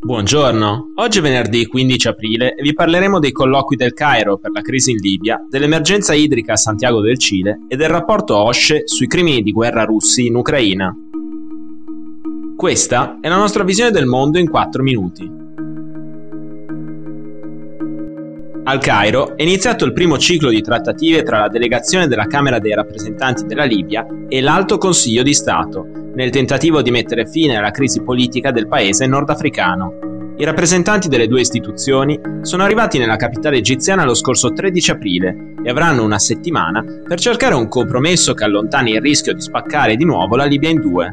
Buongiorno, oggi è venerdì 15 aprile e vi parleremo dei colloqui del Cairo per la crisi in Libia, dell'emergenza idrica a Santiago del Cile e del rapporto OSCE sui crimini di guerra russi in Ucraina. Questa è la nostra visione del mondo in 4 minuti. Al Cairo è iniziato il primo ciclo di trattative tra la delegazione della Camera dei rappresentanti della Libia e l'Alto Consiglio di Stato, nel tentativo di mettere fine alla crisi politica del paese nordafricano. I rappresentanti delle due istituzioni sono arrivati nella capitale egiziana lo scorso 13 aprile e avranno una settimana per cercare un compromesso che allontani il rischio di spaccare di nuovo la Libia in due.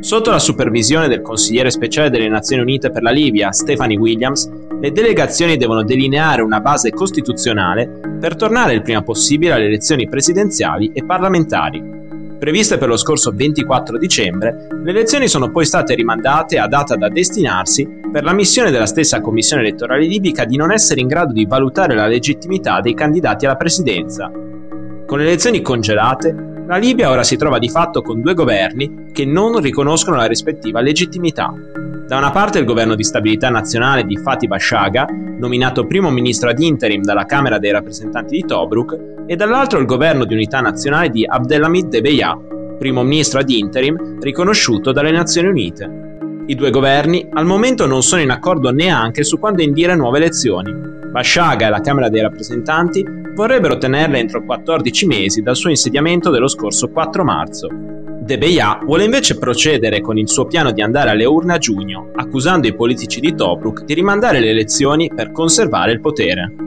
Sotto la supervisione del consigliere speciale delle Nazioni Unite per la Libia, Stephanie Williams, le delegazioni devono delineare una base costituzionale per tornare il prima possibile alle elezioni presidenziali e parlamentari. Previste per lo scorso 24 dicembre, le elezioni sono poi state rimandate a data da destinarsi per la missione della stessa Commissione elettorale libica di non essere in grado di valutare la legittimità dei candidati alla presidenza. Con le elezioni congelate, la Libia ora si trova di fatto con due governi che non riconoscono la rispettiva legittimità. Da una parte il governo di stabilità nazionale di Fatih Bashaga, nominato primo ministro ad interim dalla Camera dei rappresentanti di Tobruk, e dall'altro il governo di unità nazionale di Abdelhamid Debeya, primo ministro ad interim riconosciuto dalle Nazioni Unite. I due governi al momento non sono in accordo neanche su quando indire nuove elezioni. Bashaga e la Camera dei rappresentanti vorrebbero tenerle entro 14 mesi dal suo insediamento dello scorso 4 marzo, De Beya vuole invece procedere con il suo piano di andare alle urne a giugno, accusando i politici di Tobruk di rimandare le elezioni per conservare il potere.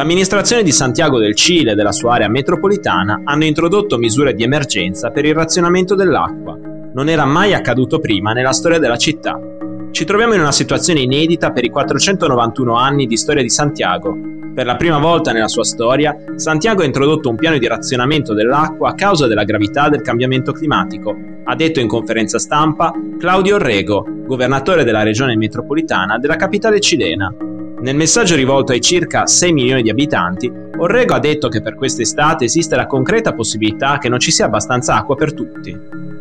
L'amministrazione di Santiago del Cile e della sua area metropolitana hanno introdotto misure di emergenza per il razionamento dell'acqua. Non era mai accaduto prima nella storia della città. Ci troviamo in una situazione inedita per i 491 anni di storia di Santiago, per la prima volta nella sua storia, Santiago ha introdotto un piano di razionamento dell'acqua a causa della gravità del cambiamento climatico, ha detto in conferenza stampa Claudio Orrego, governatore della regione metropolitana della capitale cilena. Nel messaggio rivolto ai circa 6 milioni di abitanti, Orrego ha detto che per quest'estate esiste la concreta possibilità che non ci sia abbastanza acqua per tutti.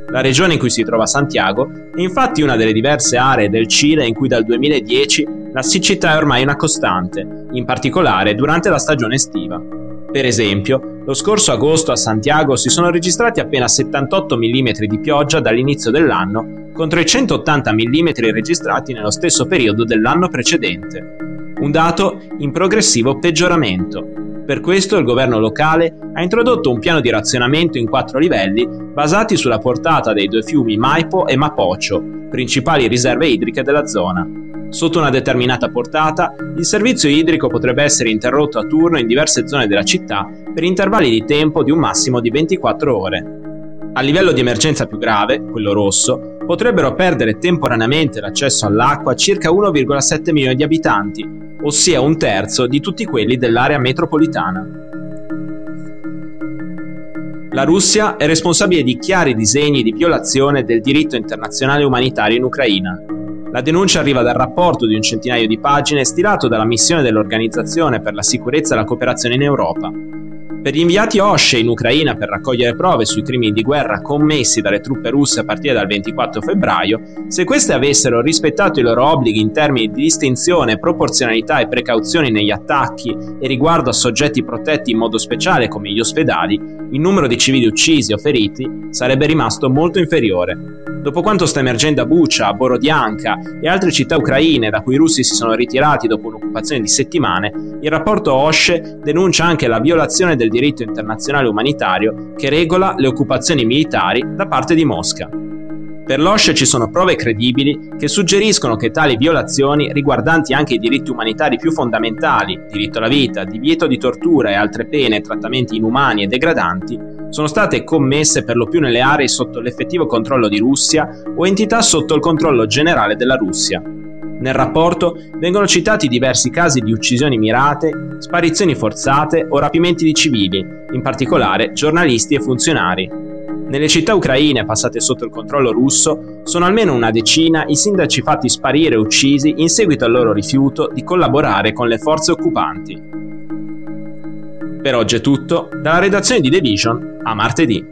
La regione in cui si trova Santiago è infatti una delle diverse aree del Cile in cui dal 2010 la siccità è ormai una costante, in particolare durante la stagione estiva. Per esempio, lo scorso agosto a Santiago si sono registrati appena 78 mm di pioggia dall'inizio dell'anno contro i 180 mm registrati nello stesso periodo dell'anno precedente. Un dato in progressivo peggioramento. Per questo il governo locale ha introdotto un piano di razionamento in quattro livelli basati sulla portata dei due fiumi Maipo e Mapocho, principali riserve idriche della zona. Sotto una determinata portata, il servizio idrico potrebbe essere interrotto a turno in diverse zone della città per intervalli di tempo di un massimo di 24 ore. A livello di emergenza più grave, quello rosso, potrebbero perdere temporaneamente l'accesso all'acqua circa 1,7 milioni di abitanti, ossia un terzo di tutti quelli dell'area metropolitana. La Russia è responsabile di chiari disegni di violazione del diritto internazionale umanitario in Ucraina, la denuncia arriva dal rapporto di un centinaio di pagine stilato dalla missione dell'Organizzazione per la sicurezza e la cooperazione in Europa. Per gli inviati OSCE in Ucraina per raccogliere prove sui crimini di guerra commessi dalle truppe russe a partire dal 24 febbraio, se queste avessero rispettato i loro obblighi in termini di distinzione, proporzionalità e precauzioni negli attacchi e riguardo a soggetti protetti in modo speciale come gli ospedali, il numero di civili uccisi o feriti sarebbe rimasto molto inferiore. Dopo quanto sta emergendo a Bucha, Borodianka e altre città ucraine da cui i russi si sono ritirati dopo un'occupazione di settimane, il rapporto OSCE denuncia anche la violazione del diritto internazionale umanitario che regola le occupazioni militari da parte di Mosca. Per l'OSCE ci sono prove credibili che suggeriscono che tali violazioni, riguardanti anche i diritti umanitari più fondamentali, diritto alla vita, divieto di tortura e altre pene e trattamenti inumani e degradanti, sono state commesse per lo più nelle aree sotto l'effettivo controllo di Russia o entità sotto il controllo generale della Russia. Nel rapporto vengono citati diversi casi di uccisioni mirate, sparizioni forzate o rapimenti di civili, in particolare giornalisti e funzionari. Nelle città ucraine passate sotto il controllo russo sono almeno una decina i sindaci fatti sparire e uccisi in seguito al loro rifiuto di collaborare con le forze occupanti. Per oggi è tutto, dalla redazione di The Vision a martedì.